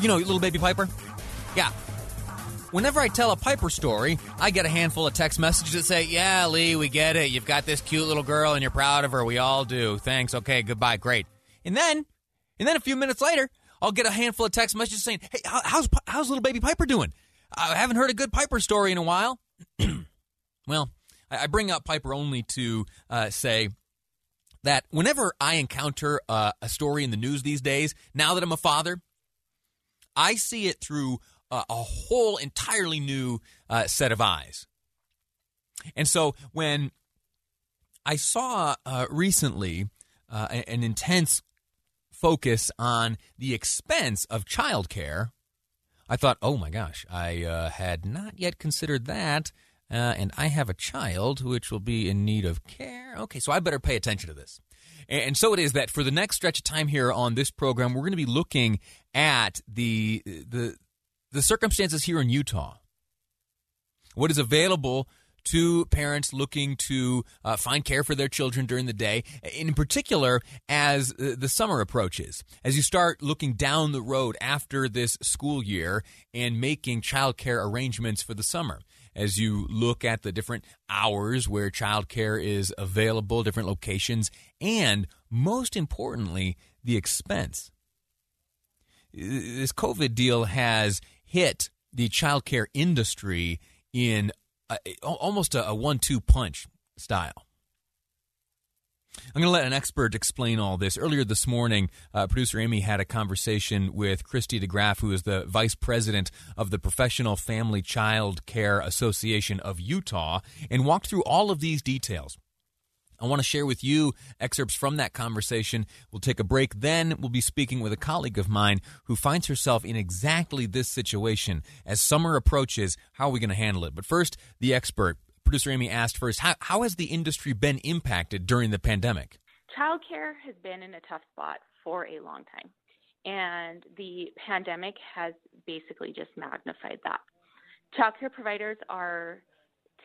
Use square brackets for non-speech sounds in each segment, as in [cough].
You know, little baby Piper? Yeah. Whenever I tell a Piper story, I get a handful of text messages that say, Yeah, Lee, we get it. You've got this cute little girl and you're proud of her. We all do. Thanks. Okay, goodbye. Great. And then, and then a few minutes later, I'll get a handful of text messages saying, Hey, how's, how's little baby Piper doing? I haven't heard a good Piper story in a while. [clears throat] well, I bring up Piper only to uh, say that whenever I encounter uh, a story in the news these days, now that I'm a father, I see it through uh, a whole entirely new uh, set of eyes. And so when I saw uh, recently uh, an intense focus on the expense of childcare, I thought, oh my gosh, I uh, had not yet considered that. Uh, and I have a child which will be in need of care. Okay, so I better pay attention to this. And so it is that for the next stretch of time here on this program, we're going to be looking at the the the circumstances here in Utah. What is available to parents looking to uh, find care for their children during the day, in particular as uh, the summer approaches. As you start looking down the road after this school year and making childcare arrangements for the summer as you look at the different hours where childcare is available, different locations, and most importantly, the expense. This COVID deal has hit the childcare industry in a, almost a, a one two punch style. I'm going to let an expert explain all this. Earlier this morning, uh, producer Amy had a conversation with Christy DeGraff, who is the vice president of the Professional Family Child Care Association of Utah, and walked through all of these details. I want to share with you excerpts from that conversation. We'll take a break. Then we'll be speaking with a colleague of mine who finds herself in exactly this situation. As summer approaches, how are we going to handle it? But first, the expert producer Amy asked first, how, how has the industry been impacted during the pandemic? Childcare has been in a tough spot for a long time, and the pandemic has basically just magnified that. Childcare providers are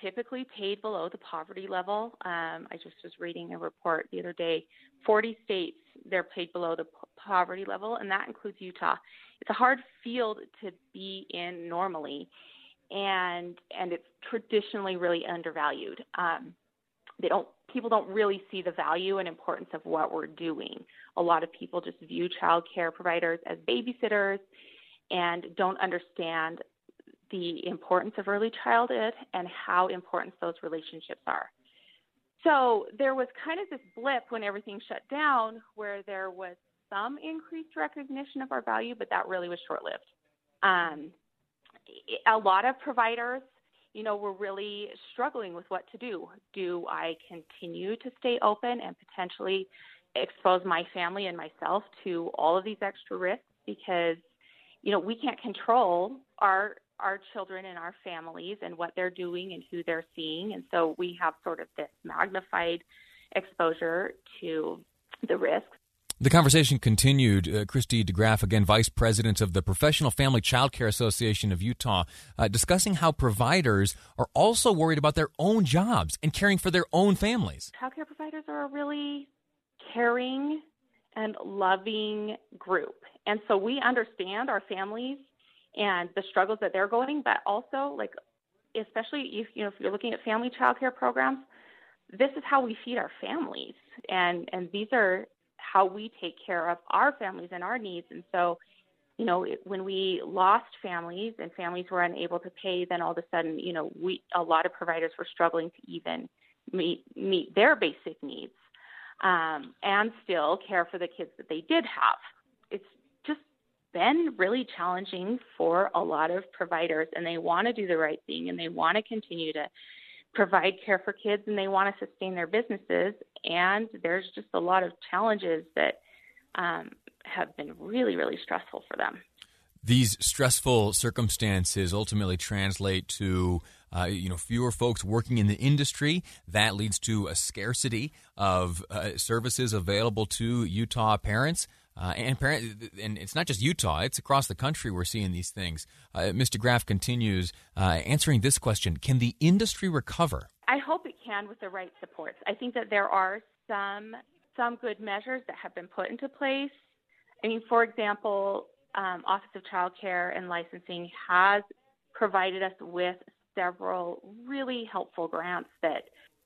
typically paid below the poverty level. Um, I just was reading a report the other day 40 states, they're paid below the poverty level, and that includes Utah. It's a hard field to be in normally and and it's traditionally really undervalued. Um, they don't people don't really see the value and importance of what we're doing. A lot of people just view child care providers as babysitters and don't understand the importance of early childhood and how important those relationships are. So there was kind of this blip when everything shut down where there was some increased recognition of our value, but that really was short lived. Um, a lot of providers, you know, were really struggling with what to do. Do I continue to stay open and potentially expose my family and myself to all of these extra risks? Because you know we can't control our our children and our families and what they're doing and who they're seeing. And so we have sort of this magnified exposure to the risks the conversation continued. Uh, Christy DeGraff, again, vice president of the Professional Family Child Care Association of Utah, uh, discussing how providers are also worried about their own jobs and caring for their own families. Child care providers are a really caring and loving group. And so we understand our families and the struggles that they're going, but also like especially if you know if you're looking at family child care programs, this is how we feed our families. And and these are how we take care of our families and our needs. And so, you know, when we lost families and families were unable to pay, then all of a sudden, you know, we a lot of providers were struggling to even meet meet their basic needs um, and still care for the kids that they did have. It's just been really challenging for a lot of providers, and they want to do the right thing and they want to continue to provide care for kids and they want to sustain their businesses. And there's just a lot of challenges that um, have been really, really stressful for them. These stressful circumstances ultimately translate to uh, you know fewer folks working in the industry. That leads to a scarcity of uh, services available to Utah parents. Uh, and and it's not just Utah; it's across the country. We're seeing these things. Uh, Mr. Graff continues uh, answering this question: Can the industry recover? I hope it can with the right supports. I think that there are some some good measures that have been put into place. I mean, for example, um, Office of Child Care and Licensing has provided us with several really helpful grants that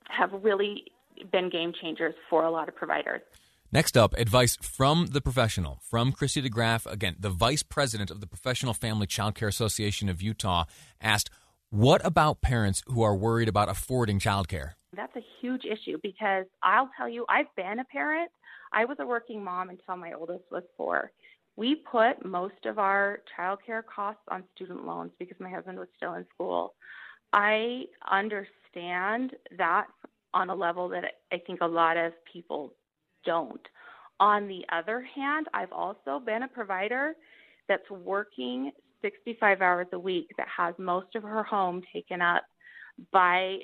have really been game changers for a lot of providers. Next up, advice from the professional, from Christy DeGraff, again, the vice president of the Professional Family Child Care Association of Utah, asked, What about parents who are worried about affording childcare? That's a huge issue because I'll tell you, I've been a parent. I was a working mom until my oldest was four. We put most of our childcare costs on student loans because my husband was still in school. I understand that on a level that I think a lot of people don't. On the other hand, I've also been a provider that's working 65 hours a week that has most of her home taken up by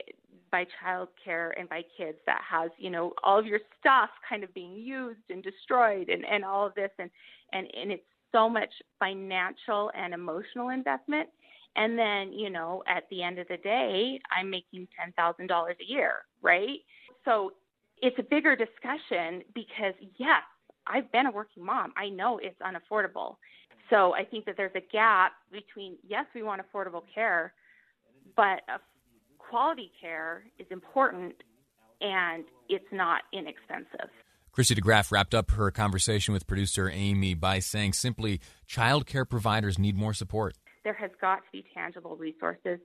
by childcare and by kids that has you know all of your stuff kind of being used and destroyed and and all of this. And and and it's so much financial and emotional investment. And then you know at the end of the day i'm making $10,000 a year right? So it's a bigger discussion because yes, I've been a working mom. I know it's unaffordable. So I think that there's a gap between yes, we want affordable care, but quality care is important and it's not inexpensive. Christy DeGraff wrapped up her conversation with producer Amy by saying simply, child care providers need more support. There has got to be tangible resources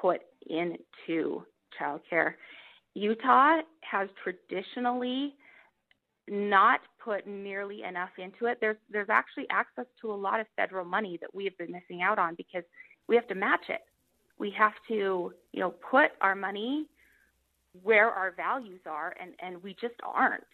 put into child care. Utah has traditionally not put nearly enough into it. There's there's actually access to a lot of federal money that we have been missing out on because we have to match it. We have to, you know, put our money where our values are and and we just aren't.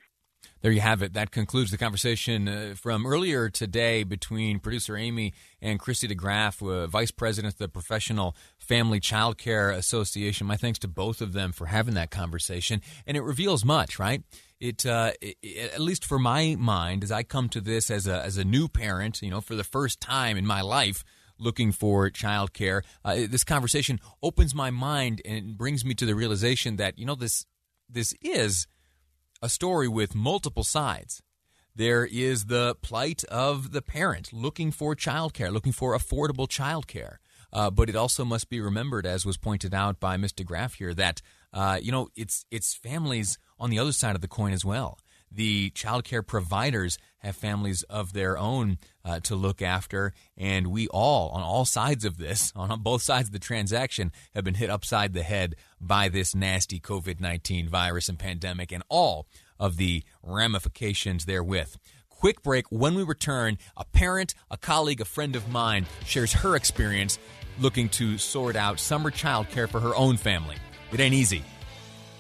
There you have it. That concludes the conversation uh, from earlier today between producer Amy and Christy DeGraff, uh, Vice President of the Professional Family Child Care Association. My thanks to both of them for having that conversation. And it reveals much, right? It, uh, it, at least for my mind, as I come to this as a, as a new parent, you know, for the first time in my life, looking for childcare, uh, this conversation opens my mind and brings me to the realization that, you know, this, this is – a story with multiple sides. There is the plight of the parent looking for childcare, looking for affordable childcare. Uh, but it also must be remembered, as was pointed out by Mr. Graff here, that uh, you know it's it's families on the other side of the coin as well the child care providers have families of their own uh, to look after, and we all, on all sides of this, [laughs] on both sides of the transaction, have been hit upside the head by this nasty COVID 19 virus and pandemic and all of the ramifications therewith. Quick break. When we return, a parent, a colleague, a friend of mine shares her experience looking to sort out summer child care for her own family. It ain't easy.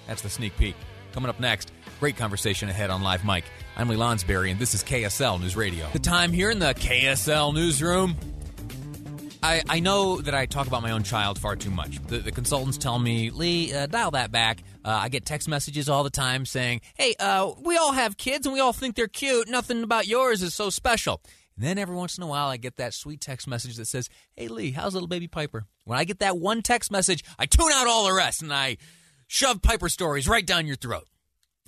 That's the sneak peek. Coming up next, Great conversation ahead on Live Mike. I'm Lee Lonsberry, and this is KSL News Radio. The time here in the KSL newsroom. I, I know that I talk about my own child far too much. The, the consultants tell me, Lee, uh, dial that back. Uh, I get text messages all the time saying, hey, uh, we all have kids and we all think they're cute. Nothing about yours is so special. And then every once in a while, I get that sweet text message that says, hey, Lee, how's little baby Piper? When I get that one text message, I tune out all the rest and I shove Piper stories right down your throat.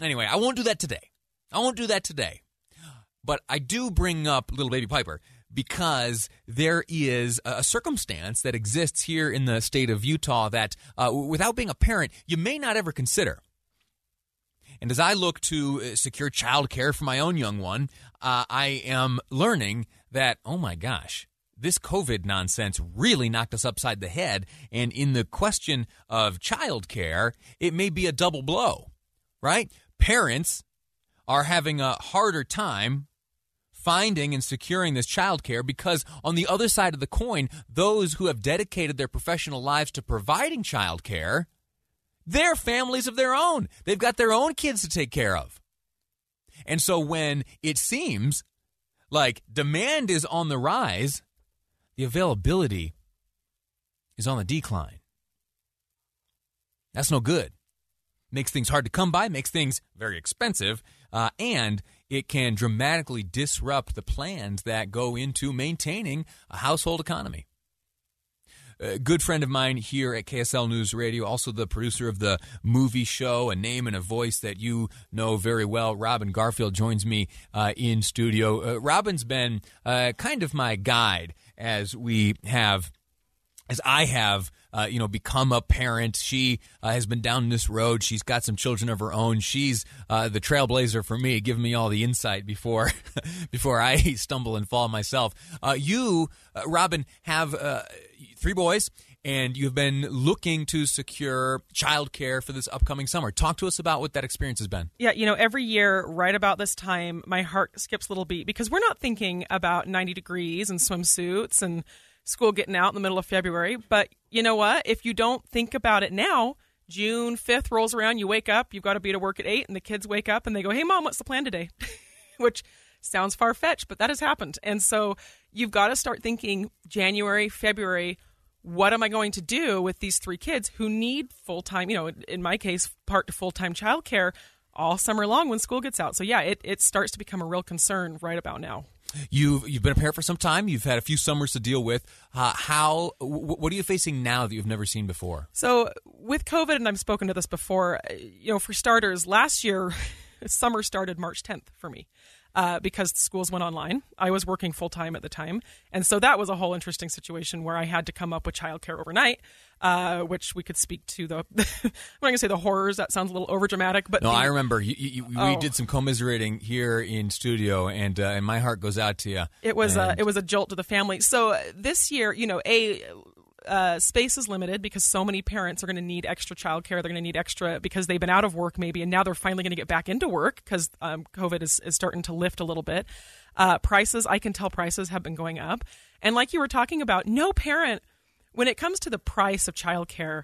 Anyway, I won't do that today. I won't do that today. But I do bring up Little Baby Piper because there is a circumstance that exists here in the state of Utah that, uh, without being a parent, you may not ever consider. And as I look to uh, secure childcare for my own young one, uh, I am learning that, oh my gosh, this COVID nonsense really knocked us upside the head. And in the question of childcare, it may be a double blow, right? Parents are having a harder time finding and securing this childcare because on the other side of the coin, those who have dedicated their professional lives to providing childcare, they're families of their own. They've got their own kids to take care of. And so when it seems like demand is on the rise, the availability is on the decline. That's no good. Makes things hard to come by, makes things very expensive, uh, and it can dramatically disrupt the plans that go into maintaining a household economy. A good friend of mine here at KSL News Radio, also the producer of the movie show, a name and a voice that you know very well, Robin Garfield, joins me uh, in studio. Uh, Robin's been uh, kind of my guide as we have, as I have uh, you know, become a parent. She uh, has been down this road. She's got some children of her own. She's uh, the trailblazer for me, giving me all the insight before [laughs] before I [laughs] stumble and fall myself. Uh, you, uh, Robin, have uh, three boys. And you've been looking to secure childcare for this upcoming summer. Talk to us about what that experience has been. Yeah, you know, every year, right about this time, my heart skips a little beat because we're not thinking about 90 degrees and swimsuits and school getting out in the middle of February. But you know what? If you don't think about it now, June 5th rolls around, you wake up, you've got to be to work at 8, and the kids wake up and they go, Hey, mom, what's the plan today? [laughs] Which sounds far fetched, but that has happened. And so you've got to start thinking January, February, what am I going to do with these three kids who need full time, you know, in my case, part to full time childcare all summer long when school gets out. So yeah, it, it starts to become a real concern right about now. You've you've been a parent for some time. You've had a few summers to deal with. Uh, how w- what are you facing now that you've never seen before? So with COVID, and I've spoken to this before. Uh, you know, for starters, last year [laughs] summer started March 10th for me uh, because schools went online. I was working full time at the time, and so that was a whole interesting situation where I had to come up with childcare overnight, uh, which we could speak to the. [laughs] I'm not going to say the horrors. That sounds a little overdramatic, but no, the, I remember you, you, oh. we did some commiserating here in studio, and uh, and my heart goes out to you. It was and... a, it was a jolt to the family. So uh, this year, you know, a uh, space is limited because so many parents are going to need extra childcare. They're going to need extra because they've been out of work maybe, and now they're finally going to get back into work because um, COVID is, is starting to lift a little bit. Uh, prices, I can tell prices have been going up. And like you were talking about, no parent, when it comes to the price of childcare,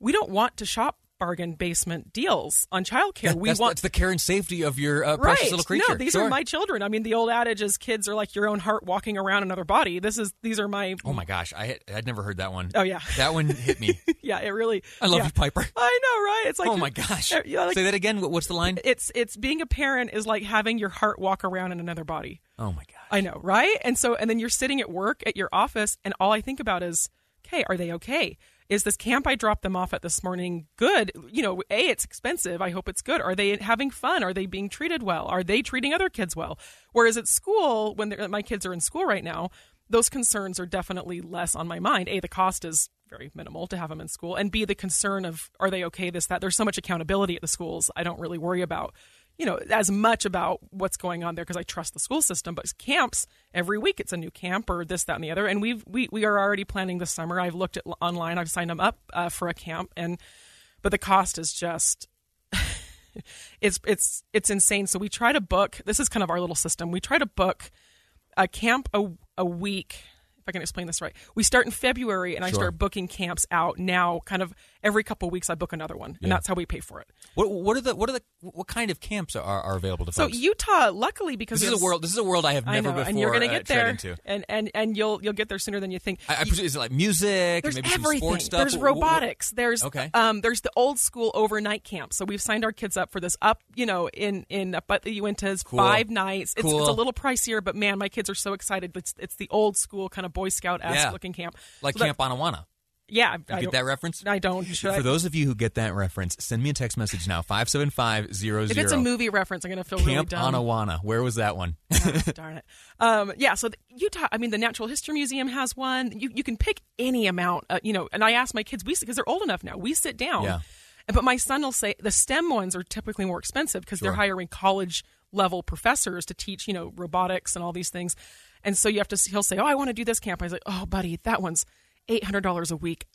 we don't want to shop bargain basement deals on childcare. Yeah, we that's, want that's the care and safety of your uh, right. precious little creature. No, these sure. are my children. I mean, the old adage is kids are like your own heart walking around another body. This is these are my. Oh my gosh, I had, I'd never heard that one. Oh yeah, that one hit me. [laughs] yeah, it really. I love yeah. you, Piper. I know, right? It's like oh my gosh. Like, Say that again. What's the line? It's it's being a parent is like having your heart walk around in another body. Oh my gosh. I know, right? And so and then you're sitting at work at your office, and all I think about is, okay, are they okay? Is this camp I dropped them off at this morning good? You know, A, it's expensive. I hope it's good. Are they having fun? Are they being treated well? Are they treating other kids well? Whereas at school, when my kids are in school right now, those concerns are definitely less on my mind. A, the cost is very minimal to have them in school. And B, the concern of are they okay, this, that. There's so much accountability at the schools. I don't really worry about you know, as much about what's going on there because I trust the school system. But camps every week, it's a new camp or this, that, and the other. And we've we we are already planning this summer. I've looked at online. I've signed them up uh, for a camp, and but the cost is just. [laughs] it's it's it's insane. So we try to book. This is kind of our little system. We try to book a camp a, a week I can explain this right. We start in February, and I start booking camps out now. Kind of every couple of weeks, I book another one, and that's how we pay for it. What, what are the what are the what kind of camps are, are available to so? Utah, luckily, because this is a world. This is a world I have I never know, before and you're going to uh, get there, into. and and and you'll you'll get there sooner than you think. I, I presume, is it like music? There's maybe everything. Some sports stuff? There's robotics. There's okay. Um, there's the old school overnight camp. So we've signed our kids up for this up, you know, in in up at the Uintas cool. five nights. It's, cool. it's a little pricier, but man, my kids are so excited. It's it's the old school kind of Boy Scout esque Yeah. looking camp, like So that- Camp Anawanna. Yeah, You I get that reference? I don't. Should I- For those of you who get that reference, send me a text message now five seven five zero if it's a movie reference, I'm going to feel really Camp dumb. Anawanna. Where was that one? Oh, [laughs] [laughs] darn it. Um, yeah, so the, Utah, I mean, the Natural History Museum has one. You, you can pick any amount, uh, you know, and I ask my kids, we because they're old enough now, we sit down Yeah. But my son will say the STEM ones are typically more expensive because Sure. they're hiring college level professors to teach, you know, robotics and all these things. And so you have to. He'll say, "Oh, I want to do this camp." I was like, "Oh, buddy, that one's eight hundred dollars a week.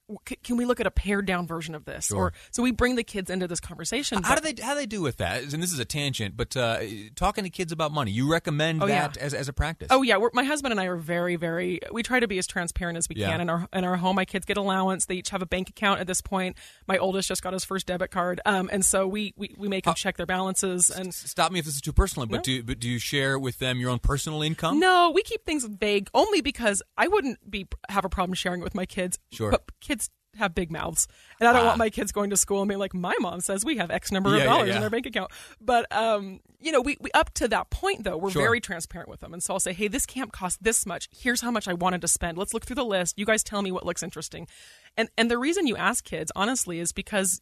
Can we look at a pared down version of this?" Sure. Or so we bring the kids into this conversation. How do they how do they do with that? And this is a tangent, but uh, talking to kids about money, you recommend Oh, yeah. that as, as a practice? Oh yeah, we're, my husband and I are very, very. We try to be as transparent as we Yeah. can in our in our home. My kids get allowance. They each have a bank account at this point. My oldest just got his first debit card, um, and so we we, we make them check their balances. And Stop me if this is too personal, but No. do but do you share with them your own personal income? no, we keep things vague only because I wouldn't be have a problem sharing it with my kids. Sure. but kids have big mouths, and I don't Ah. want my kids going to school and being like, "My mom says we have X number Yeah, of yeah, dollars yeah. in our bank account." But um, you know, we, we up to that point though, we're Sure. very transparent with them, and so I'll say, "Hey, this camp cost this much. Here's how much I wanted to spend. Let's look through the list. You guys tell me what looks interesting." And and the reason you ask kids honestly is because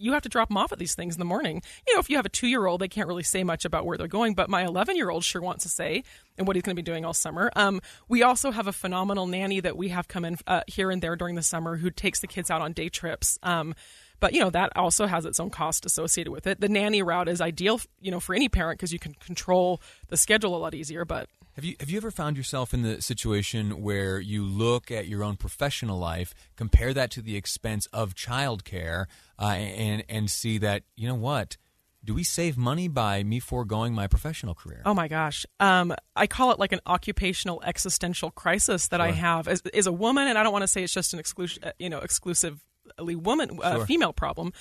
you have to drop them off at these things in the morning. You know, if you have a two year old, they can't really say much about where they're going, but my 11 year old sure wants to say and what he's going to be doing all summer. Um, we also have a phenomenal nanny that we have come in uh, here and there during the summer who takes the kids out on day trips. Um, but you know that also has its own cost associated with it. The nanny route is ideal, you know, for any parent because you can control the schedule a lot easier. But Have you have you ever found yourself in the situation where you look at your own professional life, compare that to the expense of childcare, uh, and and see that you know what? Do we save money by me foregoing my professional career? Oh my gosh. Um, I call it like an occupational existential crisis that I have as, as a woman, and I don't want to say it's just an exclusive, you know, exclusively woman, uh, Sure. female problem,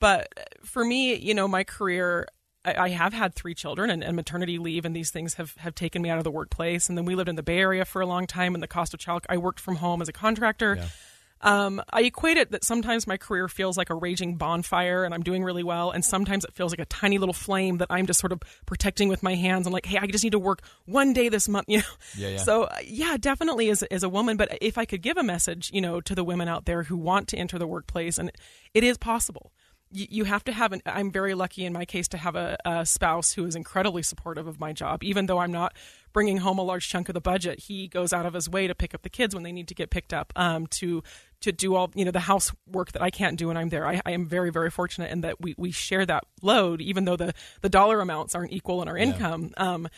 but for me, you know, my career. I I have had three children, and, and maternity leave and these things have, have taken me out of the workplace. And then we lived in the Bay Area for a long time, and the cost of child. I worked from home as a contractor. Um, I equate it that sometimes my career feels like a raging bonfire and I'm doing really well, and sometimes it feels like a tiny little flame that I'm just sort of protecting with my hands. I'm like, hey, I just need to work one day this month, [laughs] you know. Yeah, yeah. So uh, yeah, definitely as as a woman, but if I could give a message, you know, to the women out there who want to enter the workplace, and it is possible. You, have to have an. I'm very lucky in my case to have a, a spouse who is incredibly supportive of my job, even though I'm not bringing home a large chunk of the budget. He goes out of his way to pick up the kids when they need to get picked up. Um, to to do all you know the housework that I can't do when I'm there. I, I am very very fortunate in that we we share that load, even though the the dollar amounts aren't equal in our income. Um,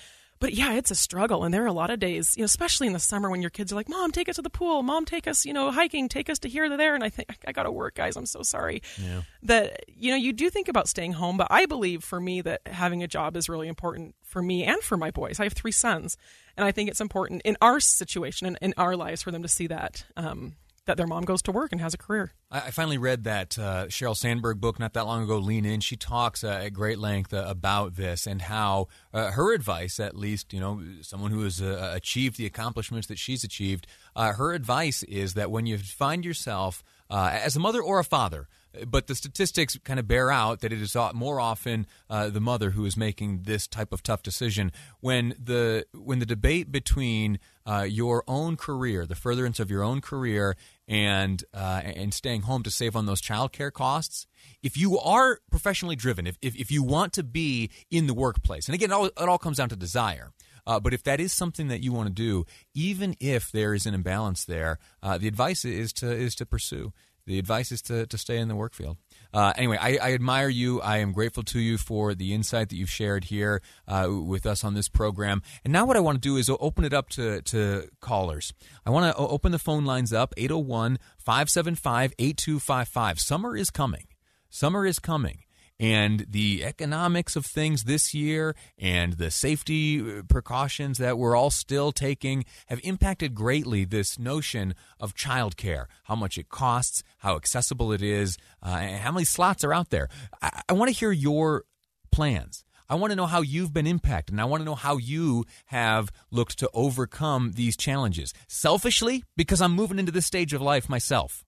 but yeah, it's a struggle, and there are a lot of days, you know, especially in the summer when your kids are like, "Mom, take us to the pool. Mom, take us, you know, hiking. Take us to here to there." And I think I, I got to work, guys. I'm so sorry. Yeah. That you know, you do think about staying home, but I believe for me that having a job is really important for me and for my boys. I have three sons, and I think it's important in our situation and in our lives for them to see that um, that their mom goes to work and has a career. I finally read that uh, Sandberg book not that long ago, Lean In. She talks uh, at great length uh, about this and how uh, her advice, at least, you know, someone who has uh, achieved the accomplishments that she's achieved, uh, her advice is that when you find yourself uh, as a mother or a father, but the statistics kind of bear out that it is more often uh, the mother who is making this type of tough decision. When the when the debate between uh, your own career, the furtherance of your own career, and uh, and staying home to save on those childcare costs, if you are professionally driven, if, if if you want to be in the workplace, and again, it all, it all comes down to desire. Uh, but if that is something that you want to do, even if there is an imbalance there, uh, the advice is to is to pursue. The advice is to, to stay in the work field. Uh, anyway, I, I admire you. I am grateful to you for the insight that you've shared here uh, with us on this program. And now, what I want to do is open it up to, to callers. I want to open the phone lines up 801 575 8255. Summer is coming. Summer is coming. And the economics of things this year and the safety uh, precautions that we're all still taking have impacted greatly this notion of childcare, how much it costs, how accessible it is, uh, and how many slots are out there. I, I want to hear your plans. I want to know how you've been impacted, and I want to know how you have looked to overcome these challenges. Selfishly, because I'm moving into this stage of life myself.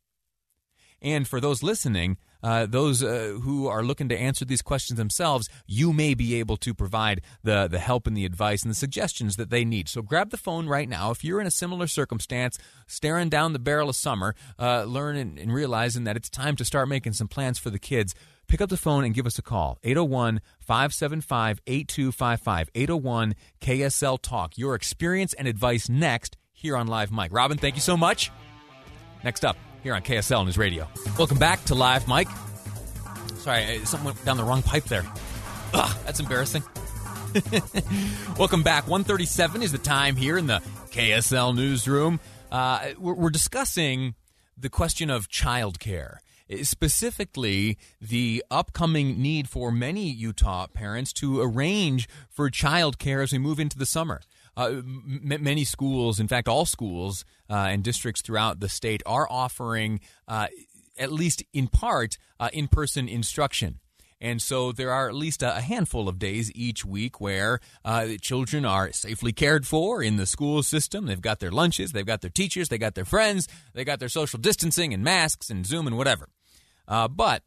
And for those listening, uh, those uh, who are looking to answer these questions themselves, you may be able to provide the, the help and the advice and the suggestions that they need. So grab the phone right now. If you're in a similar circumstance, staring down the barrel of summer, uh, learning and realizing that it's time to start making some plans for the kids, pick up the phone and give us a call 801 575 8255. 801 KSL Talk. Your experience and advice next here on Live Mike. Robin, thank you so much. Next up, here on KSL News Radio. Welcome back to Live Mike. Sorry, something went down the wrong pipe there. Ugh, that's embarrassing. [laughs] Welcome back. 137 is the time here in the KSL newsroom. Uh, we're, we're discussing the question of childcare specifically the upcoming need for many Utah parents to arrange for childcare as we move into the summer. Uh, m- many schools, in fact, all schools uh, and districts throughout the state are offering, uh, at least in part, in person instruction. And so there are at least a handful of days each week where uh, children are safely cared for in the school system. They've got their lunches, they've got their teachers, they got their friends, they got their social distancing and masks and Zoom and whatever. Uh, but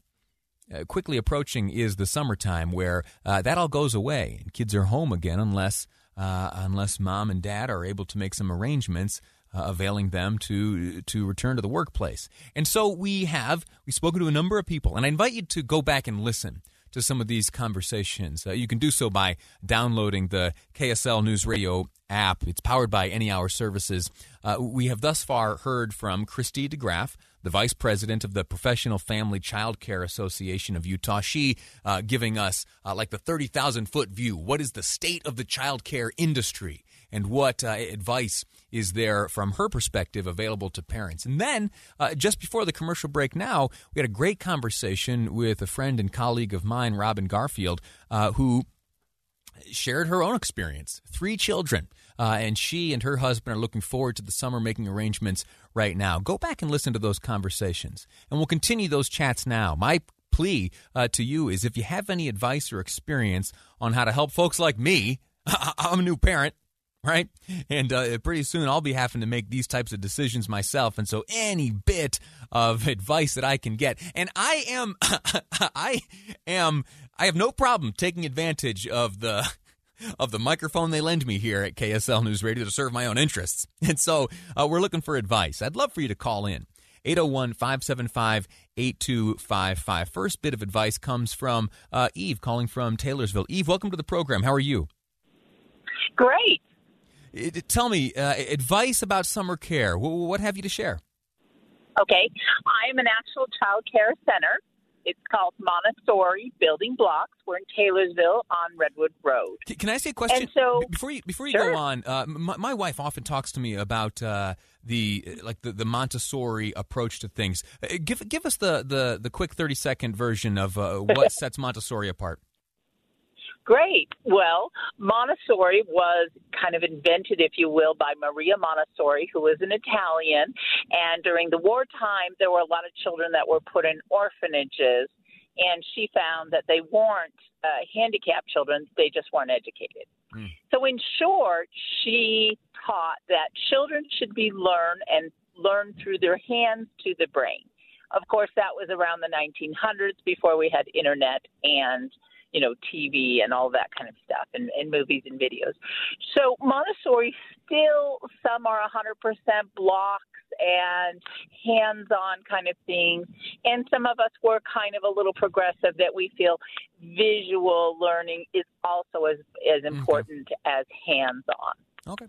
uh, quickly approaching is the summertime where that all goes away and kids are home again unless uh, unless mom and dad are able to make some arrangements uh, availing them to to return to the workplace. And so we have we've spoken to a number of people, and I invite you to go back and listen to some of these conversations. Uh, you can do so by downloading the KSL News Radio app. It's powered by Any Hour Services. Uh, we have thus far heard from Christy DeGraff, the vice president of the Professional Family Child Care Association of Utah. She uh, giving us uh, like the 30,000 foot view. What is the state of the child care industry? And what uh, advice is there from her perspective available to parents? And then, uh, just before the commercial break now, we had a great conversation with a friend and colleague of mine, Robin Garfield, uh, who shared her own experience. Three children. Uh, and she and her husband are looking forward to the summer making arrangements right now. Go back and listen to those conversations. And we'll continue those chats now. My plea uh, to you is if you have any advice or experience on how to help folks like me, [laughs] I'm a new parent right? And uh, pretty soon I'll be having to make these types of decisions myself. And so any bit of advice that I can get, and I am, [laughs] I am, I have no problem taking advantage of the. Of the microphone they lend me here at KSL News Radio to serve my own interests. [laughs] And so uh, we're looking for advice. I'd love for you to call in. 801 575 8255. First bit of advice comes from uh, Eve calling from Taylorsville. Eve, welcome to the program. How are you? Great. Tell me uh, advice about summer care. What have you to share? Okay, I am an actual child care center. It's called Montessori Building Blocks. We're in Taylorsville on Redwood Road. Can I ask you a question? And so, before you before you sure. go on, uh, my, my, wife often talks to me about uh, the like the, the, Montessori approach to things. Uh, give give us the the, the quick thirty second version of uh, what [laughs] sets Montessori apart. Great. Well, Montessori was kind of invented, if you will, by Maria Montessori, who was an Italian. And during the wartime, there were a lot of children that were put in orphanages. And she found that they weren't uh, handicapped children, they just weren't educated. Mm. So, in short, she taught that children should be learned and learn through their hands to the brain. Of course, that was around the 1900s before we had internet and you know, TV and all that kind of stuff, and, and movies and videos. So Montessori still some are 100% blocks and hands-on kind of things, and some of us were kind of a little progressive that we feel visual learning is also as as important okay. as hands-on. Okay.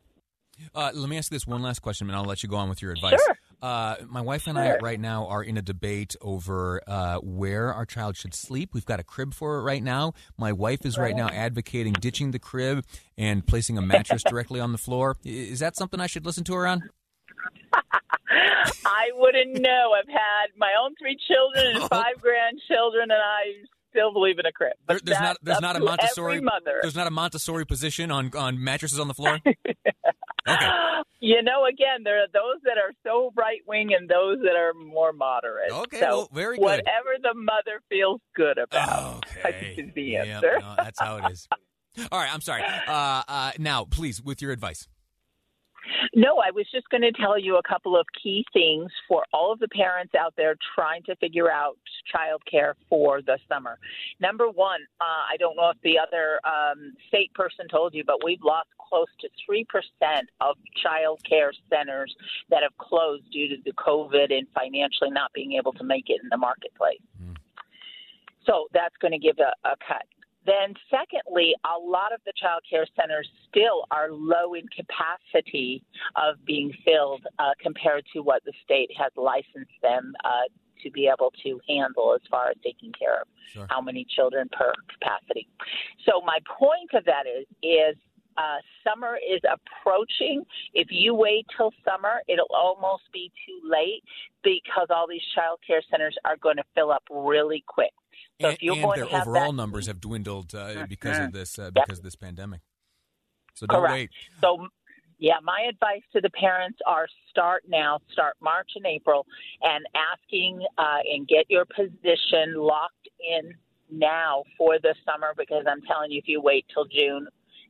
Uh, let me ask you this one last question, and I'll let you go on with your advice. Sure. Uh, my wife and sure. I right now are in a debate over uh, where our child should sleep. We've got a crib for it right now. My wife is right now advocating ditching the crib and placing a mattress directly on the floor. Is that something I should listen to her on? [laughs] I wouldn't know. I've had my own three children and [laughs] five grandchildren, and I still believe in a crib. There, there's not there's not a Montessori mother. there's not a Montessori position on on mattresses on the floor. [laughs] okay. You know, again, there are those that are so right wing and those that are more moderate. Okay, so well, very good. Whatever the mother feels good about, okay. is the yep, answer. no, that's how it is. [laughs] All right, I'm sorry. Uh, uh, now, please, with your advice. No, I was just going to tell you a couple of key things for all of the parents out there trying to figure out childcare for the summer. Number one, uh, I don't know if the other um, state person told you, but we've lost close to 3% of child care centers that have closed due to the COVID and financially not being able to make it in the marketplace. Mm. So that's going to give a, a cut. Then, secondly, a lot of the child care centers still are low in capacity of being filled uh, compared to what the state has licensed them uh, to be able to handle as far as taking care of Sure. how many children per capacity. So my point of that is is uh, summer is approaching. If you wait till summer, it'll almost be too late because all these child care centers are going to fill up really quick. So and, and their overall that, numbers have dwindled uh, because of this uh, Yep. because of this pandemic. So don't Correct. wait. So, yeah, my advice to the parents are start now, start March and April, and asking uh, and get your position locked in now for the summer because I'm telling you, if you wait till June,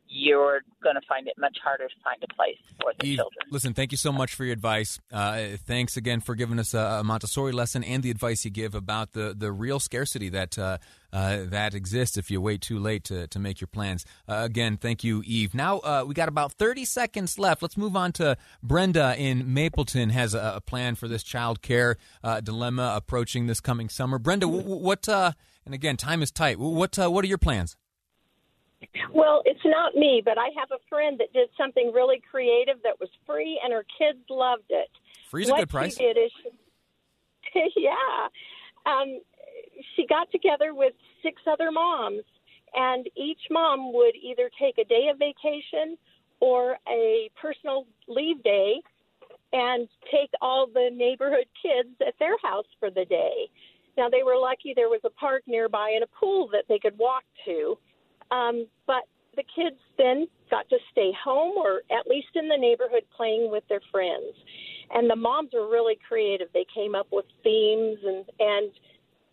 you're going to find it much harder to find a place for the Eve, children. listen, thank you so much for your advice. Uh, thanks again for giving us a, Montessori lesson and the advice you give about the, the real scarcity that uh, uh, that exists if you wait too late to, to make your plans. Uh, again, thank you, Eve. Now uh, we got about 30 seconds left. Let's move on to Brenda in Mapleton has a, a plan for this child care uh, dilemma approaching this coming summer. Brenda, what? Uh, and again, time is tight. What uh, what are your plans? Well, it's not me, but I have a friend that did something really creative that was free, and her kids loved it. Free's a good price. She did is, she, [laughs] yeah, um, she got together with six other moms, and each mom would either take a day of vacation or a personal leave day, and take all the neighborhood kids at their house for the day. Now they were lucky there was a park nearby and a pool that they could walk to. Um, but the kids then got to stay home or at least in the neighborhood playing with their friends. And the moms were really creative. They came up with themes and, and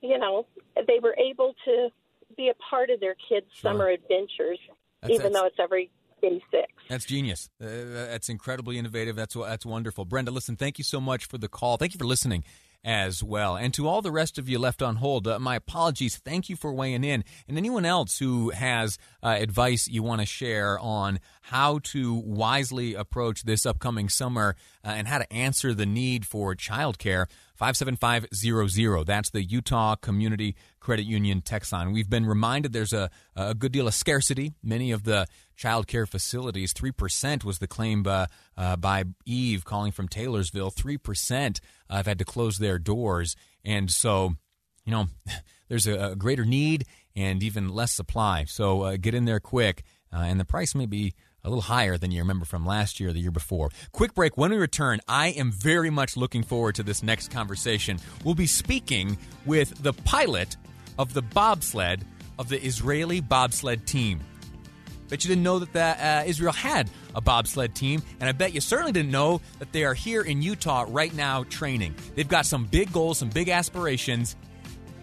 you know, they were able to be a part of their kids' Sure. summer adventures, That's- even that's- though it's every day six. That's genius. Uh, that's incredibly innovative. That's that's wonderful. Brenda, listen, thank you so much for the call. Thank you for listening as well. And to all the rest of you left on hold, uh, my apologies. Thank you for weighing in. And anyone else who has uh, advice you want to share on how to wisely approach this upcoming summer uh, and how to answer the need for childcare, 57500. That's the Utah Community Credit Union text line. We've been reminded there's a, a good deal of scarcity. Many of the child care facilities, 3% was the claim uh, uh, by Eve calling from Taylorsville. 3% uh, have had to close their doors. And so, you know, [laughs] there's a, a greater need and even less supply. So uh, get in there quick. Uh, and the price may be a little higher than you remember from last year or the year before. Quick break. When we return, I am very much looking forward to this next conversation. We'll be speaking with the pilot of the bobsled of the Israeli bobsled team. Bet you didn't know that the, uh, Israel had a bobsled team, and I bet you certainly didn't know that they are here in Utah right now training. They've got some big goals, some big aspirations.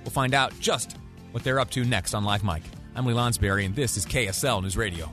We'll find out just what they're up to next on Live Mike. I'm Lee Lonsberry, and this is KSL News Radio.